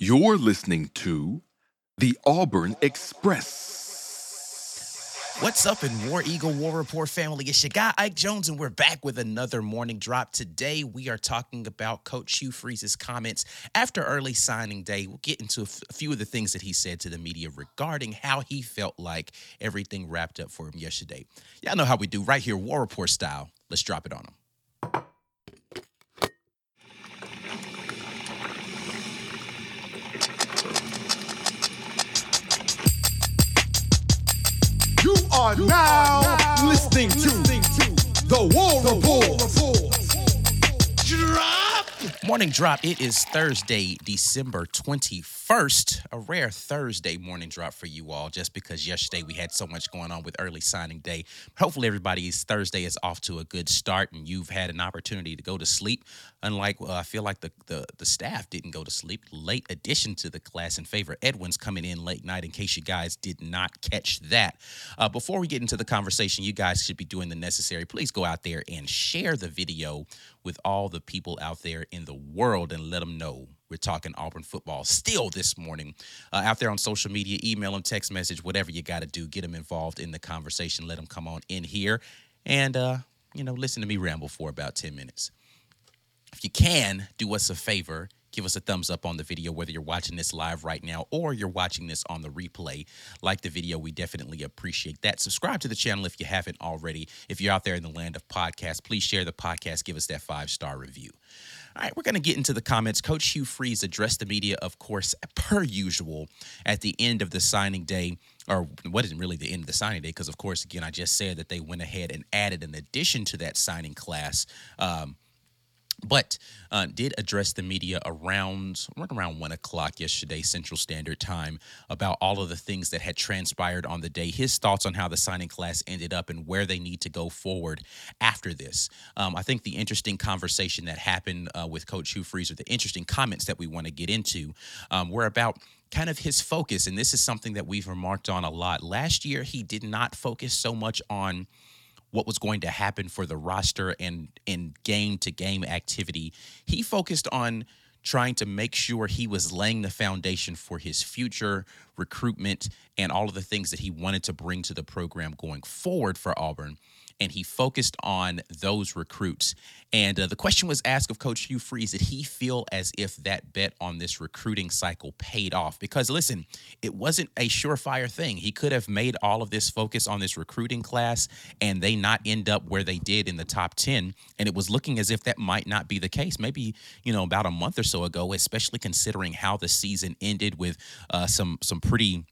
You're listening to the Auburn Express. What's up in War Eagle War Rapport family? It's your guy Ike Jones, and we're back with another morning drop. Today, we are talking about Coach Hugh Freeze's comments after early signing day. We'll get into a, f- a few of the things that he said to the media regarding how he felt like everything wrapped up for him yesterday. Y'all know how we do right here, War Rapport style. Let's drop it on him. Are now, listening, to, the War Rapport. Morning drop. It is Thursday, December 21st. A rare Thursday morning drop for you all, just because yesterday we had so much going on with early signing day. Hopefully, everybody's Thursday is off to a good start and you've had an opportunity to go to sleep. Unlike, uh, I feel like the, the, the staff didn't go to sleep. Late addition to the class in favor. Edwin's coming in late night in case you guys did not catch that. Uh, before we get into the conversation, you guys should be doing the necessary. Please go out there and share the video with all the people out there in the world and let them know we're talking Auburn football still this morning. Uh, out there on social media, email them, text message, whatever you got to do. Get them involved in the conversation. Let them come on in here and, uh, you know, listen to me ramble for about 10 minutes. If you can, do us a favor. Give us a thumbs up on the video, whether you're watching this live right now or you're watching this on the replay. Like the video, we definitely appreciate that. Subscribe to the channel if you haven't already. If you're out there in the land of podcasts, please share the podcast. Give us that five star review. All right, we're going to get into the comments. Coach Hugh Freeze addressed the media, of course, per usual, at the end of the signing day, or what isn't really the end of the signing day, because, of course, again, I just said that they went ahead and added an addition to that signing class. Um, but uh, did address the media around right around one o'clock yesterday Central Standard Time about all of the things that had transpired on the day. His thoughts on how the signing class ended up and where they need to go forward after this. Um, I think the interesting conversation that happened uh, with Coach Hugh Freeze, or the interesting comments that we want to get into, um, were about kind of his focus, and this is something that we've remarked on a lot. Last year, he did not focus so much on what was going to happen for the roster and in game to game activity. He focused on trying to make sure he was laying the foundation for his future recruitment and all of the things that he wanted to bring to the program going forward for Auburn. And he focused on those recruits. And uh, the question was asked of Coach Hugh Freeze did he feel as if that bet on this recruiting cycle paid off? Because listen, it wasn't a surefire thing. He could have made all of this focus on this recruiting class and they not end up where they did in the top 10. And it was looking as if that might not be the case. Maybe, you know, about a month or so ago, especially considering how the season ended with uh, some some pretty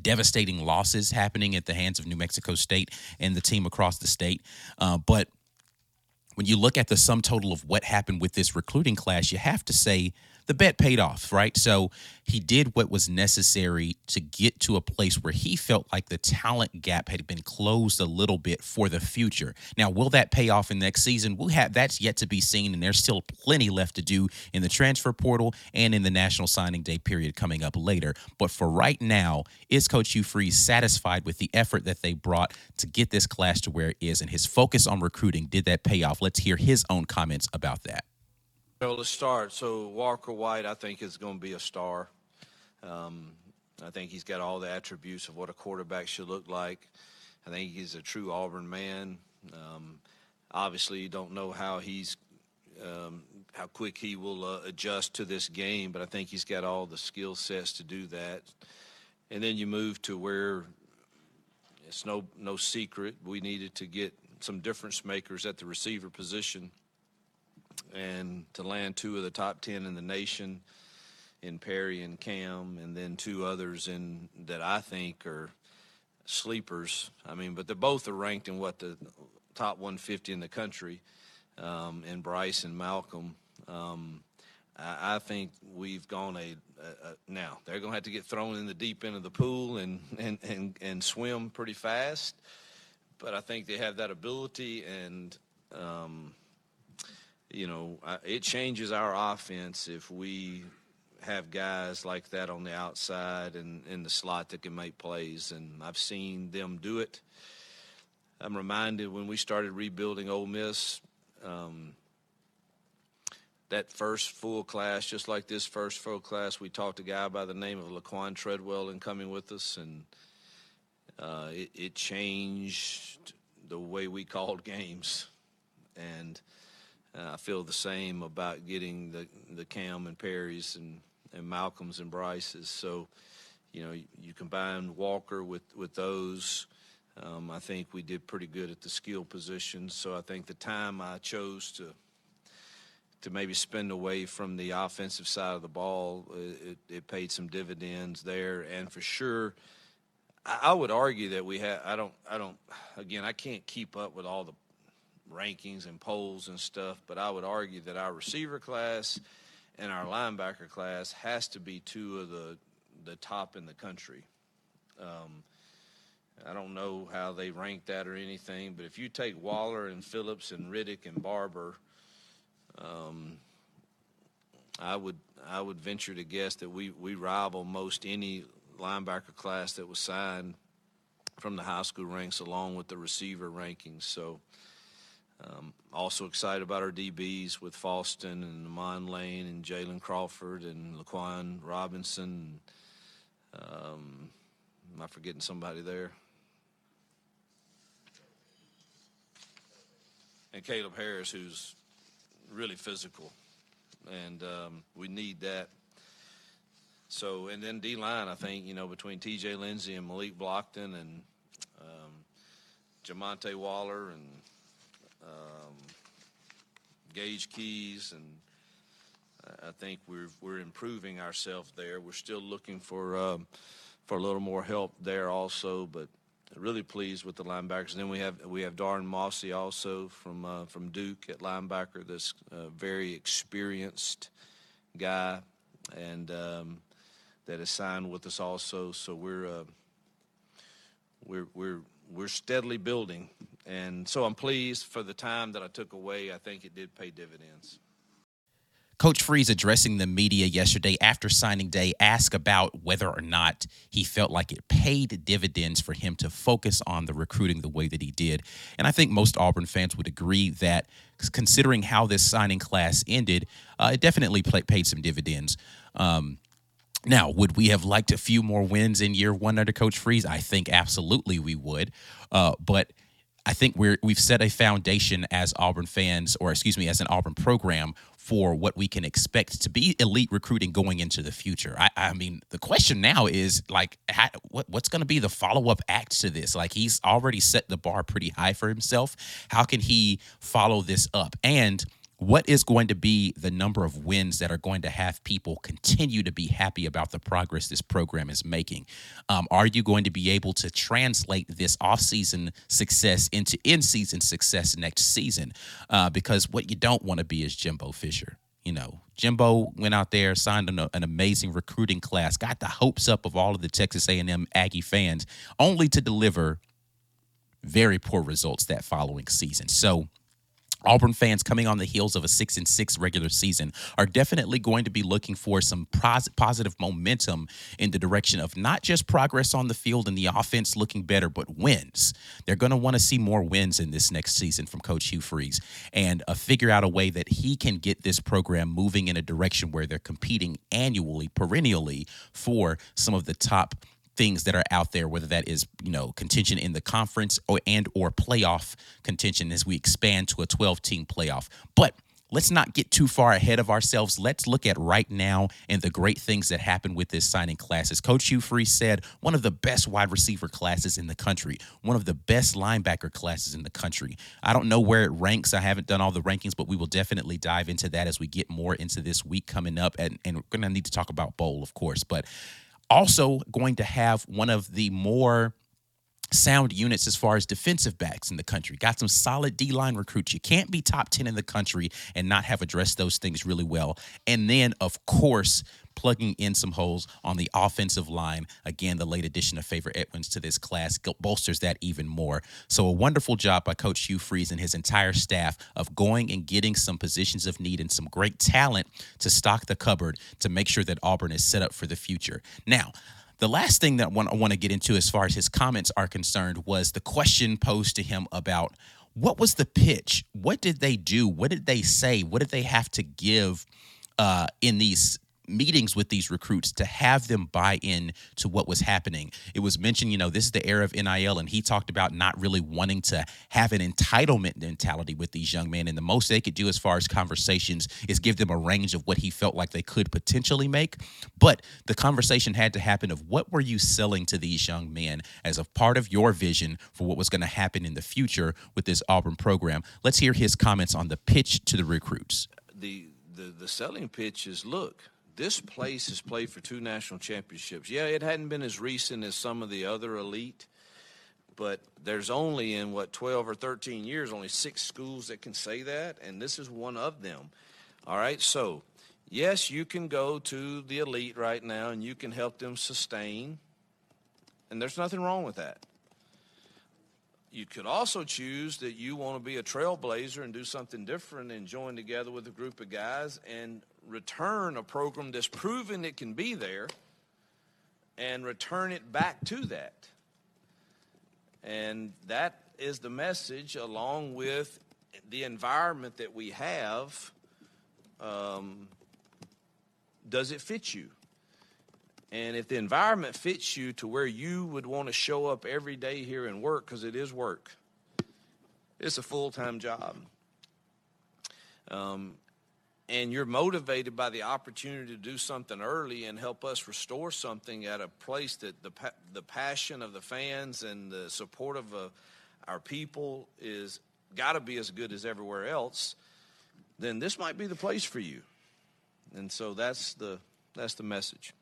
devastating losses happening at the hands of New Mexico State and the team across the state. Uh, but when you look at the sum total of what happened with this recruiting class, you have to say the bet paid off, right? So he did what was necessary to get to a place where he felt like the talent gap had been closed a little bit for the future. Now, will that pay off in next season? We'll have that's yet to be seen, and there's still plenty left to do in the transfer portal and in the national signing day period coming up later. But for right now, is Coach Hugh Freeze satisfied with the effort that they brought to get this class to where it is, and his focus on recruiting? Did that pay off? Let's hear his own comments about that. Well, let's start. So Walker White, I think, is going to be a star. Um, I think he's got all the attributes of what a quarterback should look like. I think he's a true Auburn man. Um, obviously, you don't know how he's um, how quick he will uh, adjust to this game, but I think he's got all the skill sets to do that. And then you move to where it's no no secret we needed to get some difference makers at the receiver position and to land two of the top 10 in the nation in Perry and Cam, and then two others in that I think are sleepers. I mean, but they're both are ranked in what the top 150 in the country, um, in Bryce and Malcolm. Um, I, I think we've gone a, a, a now they're going to have to get thrown in the deep end of the pool and and and, and swim pretty fast, but I think they have that ability and. Um, you know, it changes our offense if we have guys like that on the outside and in the slot that can make plays. And I've seen them do it. I'm reminded when we started rebuilding Ole Miss, um, that first full class, just like this first full class, we talked a guy by the name of Laquon Treadwell in coming with us, and uh, it, it, changed the way we called games. And uh, I feel the same about getting the the Cam and Perrys and, and Malcolms and Bryces. So, you know, you, you combine Walker with with those. Um, I think we did pretty good at the skill positions. So I think the time I chose to to maybe spend away from the offensive side of the ball, it, it paid some dividends there. And for sure, I would argue that we have. I don't. I don't. Again, I can't keep up with all the rankings and polls and stuff, but I would argue that our receiver class and our linebacker class has to be two of the the top in the country. Um, I don't know how they rank that or anything, but if you take Waller and Phillips and Riddick and Barber, um, I would I would venture to guess that we we rival most any linebacker class that was signed from the high school ranks, along with the receiver rankings. So. Um, also excited about our DBs with Faustin and Amon Lane and Jalen Crawford and Laquan Robinson. Um, am I forgetting somebody there? And Caleb Harris, who's really physical, and um, we need that. So, and then D line, I think you know between T.J. Lindsey and Malik Blocton and um, Jamonte Waller and um, Gage Keys, and I think we're we're improving ourselves there. We're still looking for um, for a little more help there also, but really pleased with the linebackers. And then we have we have Dorian Mausi also from uh, from Duke at linebacker. This uh, very experienced guy, and um, that is signed with us also. So we're uh, we're we're we're steadily building, and so I'm pleased for the time that I took away. I think it did pay dividends. Coach Freeze addressing the media yesterday after signing day asked about whether or not he felt like it paid dividends for him to focus on the recruiting the way that he did. And I think most Auburn fans would agree that considering how this signing class ended, uh, it definitely paid some dividends. Um, now, would we have liked a few more wins in year one under Coach Freeze? I think absolutely we would. Uh, but I think we're we've set a foundation as Auburn fans, or excuse me, as an Auburn program for what we can expect to be elite recruiting going into the future. I, I mean, the question now is like, how, what, what's going to be the follow up act to this? Like, he's already set the bar pretty high for himself. How can he follow this up? And what is going to be the number of wins that are going to have people continue to be happy about the progress this program is making? Um, are you going to be able to translate this offseason success into in season success next season? Uh, because what you don't want to be is Jimbo Fisher. You know, Jimbo went out there, signed an, an, amazing recruiting class, got the hopes up of all of the Texas A&M Aggie fans, only to deliver very poor results that following season. So Auburn fans coming on the heels of a six and six regular season are definitely going to be looking for some pos- positive momentum in the direction of not just progress on the field and the offense looking better, but wins. They're going to want to see more wins in this next season from Coach Hugh Freeze and uh, figure out a way that he can get this program moving in a direction where they're competing annually, perennially for some of the top things that are out there, whether that is you know contention in the conference or and or playoff contention as we expand to a 12 team playoff. But let's not get too far ahead of ourselves. Let's look at right now and the great things that happened with this signing class. As Coach Hugh Freeze said, one of the best wide receiver classes in the country, one of the best linebacker classes in the country. I don't know where it ranks. I haven't done all the rankings, but we will definitely dive into that as we get more into this week coming up. And, and we're going to need to talk about bowl, of course. But also going to have one of the more sound units as far as defensive backs in the country. Got some solid D line recruits. You can't be top 10 in the country and not have addressed those things really well. And then, of course, plugging in some holes on the offensive line. Again, the late addition of Favor Edwards to this class bolsters that even more. So, a wonderful job by Coach Hugh Freeze and his entire staff of going and getting some positions of need and some great talent to stock the cupboard to make sure that Auburn is set up for the future. Now, the last thing that I want to get into as far as his comments are concerned was the question posed to him about what was the pitch? What did they do? What did they say? What did they have to give uh, in these meetings with these recruits to have them buy in to what was happening. It was mentioned, you know, this is the era of NIL, and he talked about not really wanting to have an entitlement mentality with these young men. And the most they could do as far as conversations is give them a range of what he felt like they could potentially make. But the conversation had to happen of what were you selling to these young men as a part of your vision for what was going to happen in the future with this Auburn program. Let's hear his comments on the pitch to the recruits. The the, the selling pitch is look, this place has played for two national championships. Yeah, it hadn't been as recent as some of the other elite, but there's only in what 12 or 13 years only six schools that can say that, and this is one of them. All right, so yes, you can go to the elite right now and you can help them sustain, and there's nothing wrong with that. You could also choose that you want to be a trailblazer and do something different and join together with a group of guys and return a program that's proven it can be there and return it back to that. And that is the message, along with the environment that we have. Um, does it fit you? And if the environment fits you to where you would want to show up every day here and work, because it is work, it's a full time job. Um, and you're motivated by the opportunity to do something early and help us restore something at a place that the the passion of the fans and the support of uh, our people is got to be as good as everywhere else, then this might be the place for you. And so that's the that's the message.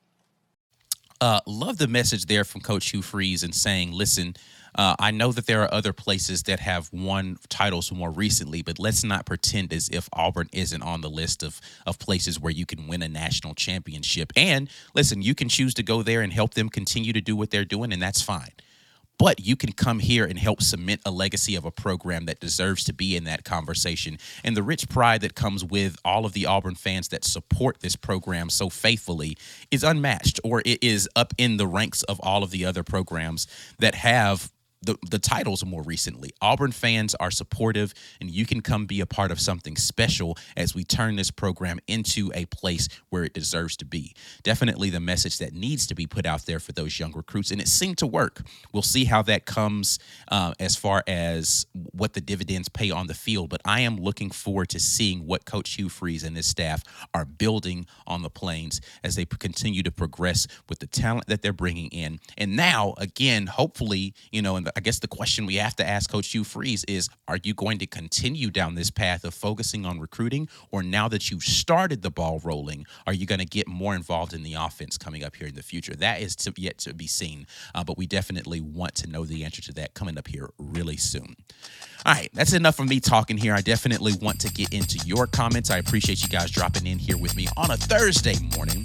Uh, love the message there from Coach Hugh Freeze and saying, listen, uh, I know that there are other places that have won titles more recently, but let's not pretend as if Auburn isn't on the list of of places where you can win a national championship. And listen, you can choose to go there and help them continue to do what they're doing, and that's fine but you can come here and help cement a legacy of a program that deserves to be in that conversation. And the rich pride that comes with all of the Auburn fans that support this program so faithfully is unmatched, or it is up in the ranks of all of the other programs that have the, the titles more recently. Auburn fans are supportive, and you can come be a part of something special as we turn this program into a place where it deserves to be. Definitely the message that needs to be put out there for those young recruits, and it seemed to work. We'll see how that comes uh, as far as what the dividends pay on the field, but I am looking forward to seeing what Coach Hugh Freeze and his staff are building on the plains as they continue to progress with the talent that they're bringing in. And now, again, hopefully, you know, in the I guess the question we have to ask Coach Hugh Freeze is Are you going to continue down this path of focusing on recruiting? Or now that you've started the ball rolling, are you going to get more involved in the offense coming up here in the future? That is to, yet to be seen. Uh, but we definitely want to know the answer to that coming up here really soon. All right, that's enough of me talking here. I definitely want to get into your comments. I appreciate you guys dropping in here with me on a Thursday morning.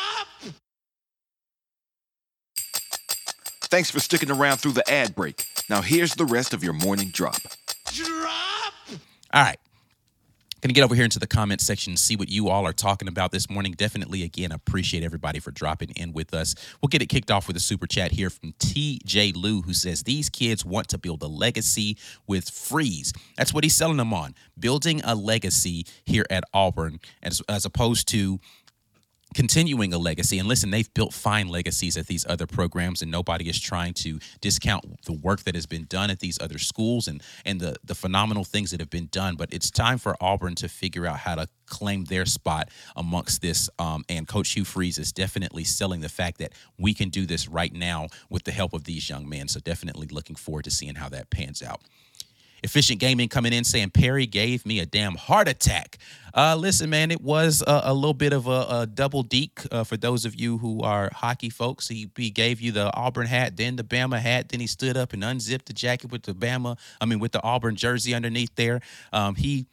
Thanks for sticking around through the ad break. Now here's the rest of your morning drop. Drop! All right. Gonna get over here into the comment section and see what you all are talking about this morning. Definitely, again, appreciate everybody for dropping in with us. We'll get it kicked off with a super chat here from TJ Lou, who says these kids want to build a legacy with Freeze. That's what he's selling them on, building a legacy here at Auburn, as as opposed to continuing a legacy. And listen, they've built fine legacies at these other programs, and nobody is trying to discount the work that has been done at these other schools and and the the phenomenal things that have been done. But it's time for Auburn to figure out how to claim their spot amongst this. Um, and Coach Hugh Freeze is definitely selling the fact that we can do this right now with the help of these young men. So definitely looking forward to seeing how that pans out. Efficient Gaming coming in saying Perry gave me a damn heart attack. Uh, listen, man, it was a, a little bit of a, a double deke uh, for those of you who are hockey folks. He, he gave you the Auburn hat, then the Bama hat, then he stood up and unzipped the jacket with the Bama, I mean, with the Auburn jersey underneath there. Um, he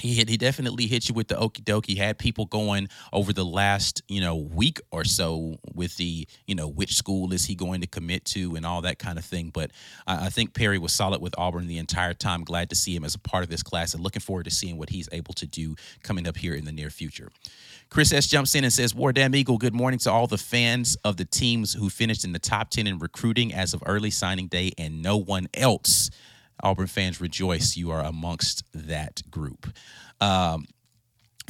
he hit, he definitely hit you with the okie dokie. He had people going over the last you know week or so with the you know which school is he going to commit to and all that kind of thing. But I, I think Perry was solid with Auburn the entire time. Glad to see him as a part of this class and looking forward to seeing what he's able to do coming up here in the near future. Chris S jumps in and says, War Damn Eagle, good morning to all the fans of the teams who finished in the top 10 in recruiting as of early signing day and no one else. Auburn fans rejoice you are amongst that group. Um,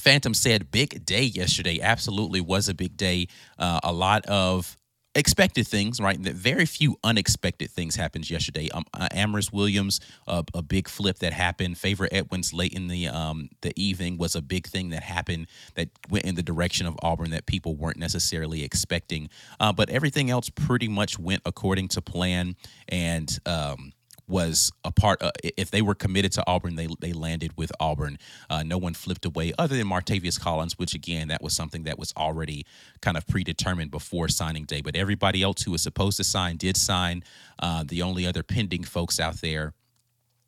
Phantom said, big day yesterday. Absolutely was a big day. Uh, a lot of expected things, right? Very few unexpected things happened yesterday. Um, uh, Amaris Williams, uh, a big flip that happened. Favor Edwards late in the um, the evening was a big thing that happened that went in the direction of Auburn that people weren't necessarily expecting. Uh, but everything else pretty much went according to plan, and um, was a part of, if they were committed to Auburn, they they landed with Auburn. Uh, no one flipped away other than Martavius Collins, which again, that was something that was already kind of predetermined before signing day. But everybody else who was supposed to sign did sign. Uh, the only other pending folks out there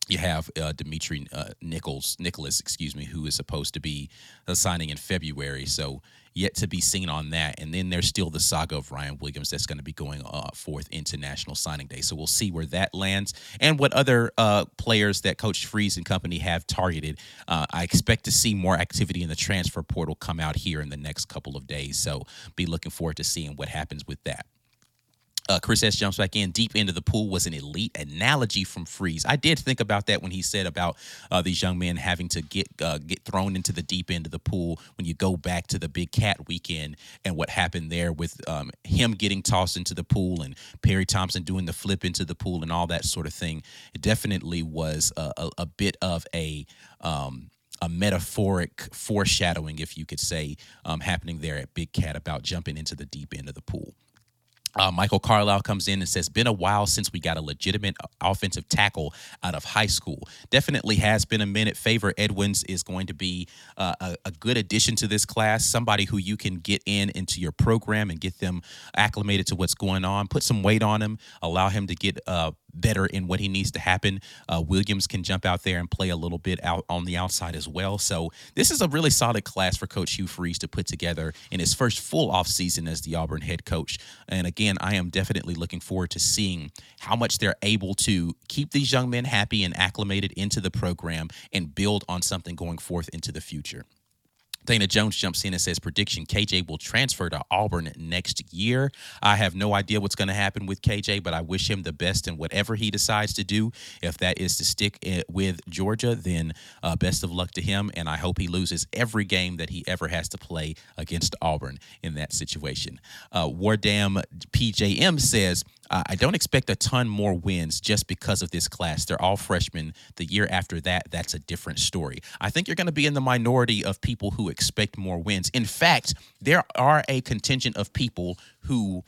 you have uh, Dimitri uh, Nichols, Nicholas, excuse me, who is supposed to be uh, signing in February. So yet to be seen on that. And then there's still the saga of Ryan Williams that's going to be going uh, forth into National Signing Day. So we'll see where that lands and what other uh, players that Coach Freeze and company have targeted. Uh, I expect to see more activity in the transfer portal come out here in the next couple of days. So be looking forward to seeing what happens with that. Uh, Chris S jumps back in. Deep into the pool was an elite analogy from Freeze. I did think about that when he said about uh, these young men having to get uh, get thrown into the deep end of the pool. When you go back to the Big Cat weekend and what happened there with um, him getting tossed into the pool and Perry Thompson doing the flip into the pool and all that sort of thing, it definitely was a, a, a bit of a um, a metaphoric foreshadowing, if you could say, um, happening there at Big Cat about jumping into the deep end of the pool. Uh, Michael Carlisle comes in and says, Been a while since we got a legitimate offensive tackle out of high school. Definitely has been a minute. Favor Edwards is going to be uh, a, a, good addition to this class, somebody who you can get in into your program and get them acclimated to what's going on, put some weight on him, allow him to get uh, better in what he needs to happen. Uh, Williams can jump out there and play a little bit out on the outside as well. So this is a really solid class for Coach Hugh Freeze to put together in his first full offseason as the Auburn head coach. And again, I am definitely looking forward to seeing how much they're able to keep these young men happy and acclimated into the program and build on something going forth into the future. Dana Jones jumps in and says prediction KJ will transfer to Auburn next year. I have no idea what's going to happen with KJ, but I wish him the best in whatever he decides to do. If that is to stick with Georgia, then uh, best of luck to him. And I hope he loses every game that he ever has to play against Auburn in that situation. Uh, Wardam PJM says uh, I don't expect a ton more wins just because of this class. They're all freshmen. The year after that, that's a different story. I think you're going to be in the minority of people who expect more wins. In fact, there are a contingent of people who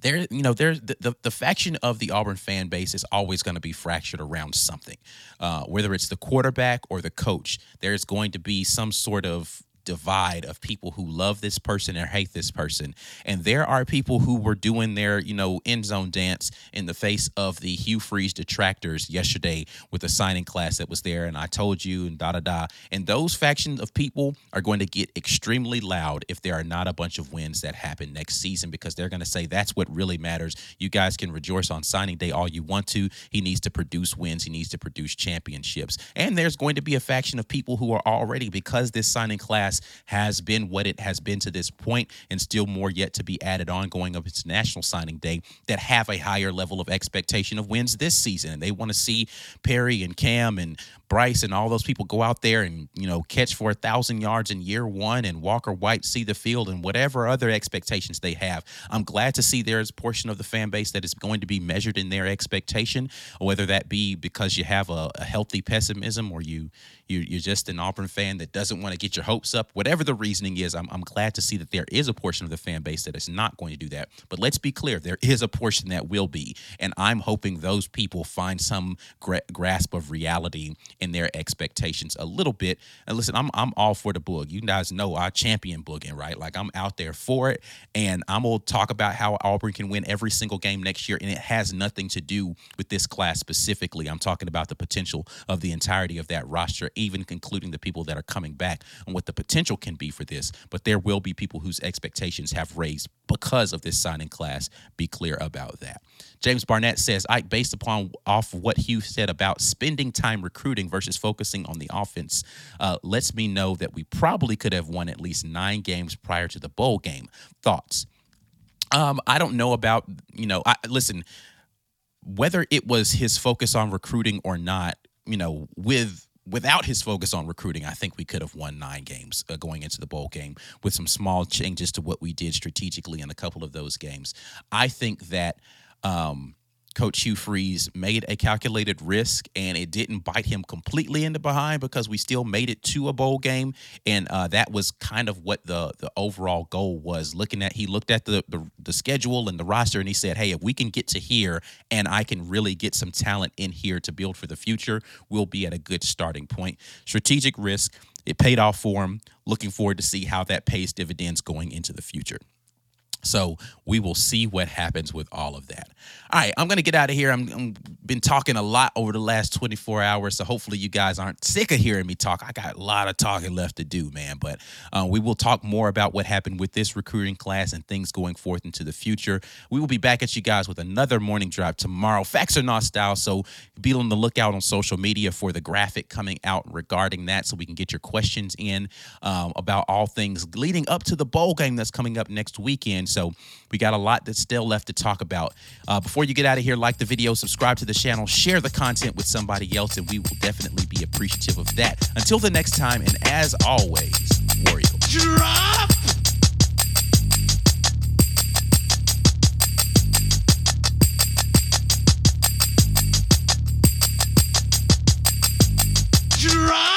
there you know there's the, the, the, faction of the auburn fan base is always going to be fractured around something uh, whether it's the quarterback or the coach there's going to be some sort of divide of people who love this person or hate this person. And there are people who were doing their, you know, end zone dance in the face of the Hugh Freeze detractors yesterday with the signing class that was there. And I told you, and da da da. And those factions of people are going to get extremely loud if there are not a bunch of wins that happen next season because they're going to say that's what really matters. You guys can rejoice on signing day all you want to. He needs to produce wins, he needs to produce championships. And there's going to be a faction of people who are already, because this signing class has been what it has been to this point, and still more yet to be added on going up its national signing day that have a higher level of expectation of wins this season. And they want to see Perry and Cam and Bryce and all those people go out there and you know catch for a thousand yards in year one, and Walker White see the field and whatever other expectations they have. I'm glad to see there's a portion of the fan base that is going to be measured in their expectation, whether that be because you have a, a healthy pessimism or you you, you're just an Auburn fan that doesn't want to get your hopes up up, whatever the reasoning is, I'm, I'm glad to see that there is a portion of the fan base that is not going to do that. But let's be clear, there is a portion that will be. And I'm hoping those people find some gra- grasp of reality their expectations a little bit. And listen, I'm, I'm all for the book. You guys know I champion booking, right? Like I'm out there for it. And I'm to talk about how Auburn can win every single game next year. And it has nothing to do with this class specifically. I'm talking about the potential of the entirety of that roster, even including the people that are coming back and what the potential can be for this. But there will be people whose expectations have raised because of this signing class. Be clear about that. James Barnett says, Ike, based upon off what Hugh said about spending time recruiting versus focusing on the offense, uh, lets me know that we probably could have won at least nine games prior to the bowl game. Thoughts? Um, I don't know about, you know, I, listen, whether it was his focus on recruiting or not, you know, with without his focus on recruiting, I think we could have won nine games uh, going into the bowl game with some small changes to what we did strategically in a couple of those games. I think that um, Coach Hugh Freeze made a calculated risk, and it didn't bite him completely in the behind because we still made it to a bowl game, and uh, that was kind of what the the overall goal was. Looking at he looked at the, the the schedule and the roster, and he said, "Hey, if we can get to here, and I can really get some talent in here to build for the future, we'll be at a good starting point." Strategic risk. It paid off for him. Looking forward to see how that pays dividends going into the future. So we will see what happens with all of that. All right, I'm gonna get out of here. I'm, I'm been talking a lot over the last 24 hours, so hopefully you guys aren't sick of hearing me talk. I got a lot of talking left to do, man. But uh, we will talk more about what happened with this recruiting class and things going forth into the future. We will be back at you guys with another morning drive tomorrow, facts or not style. So be on the lookout on social media for the graphic coming out regarding that, so we can get your questions in um, about all things leading up to the bowl game that's coming up next weekend. So we got a lot that's still left to talk about. Uh, before you get out of here, like the video, subscribe to the channel, share the content with somebody else, and we will definitely be appreciative of that. Until the next time, and as always, Warrior. Drop! Drop!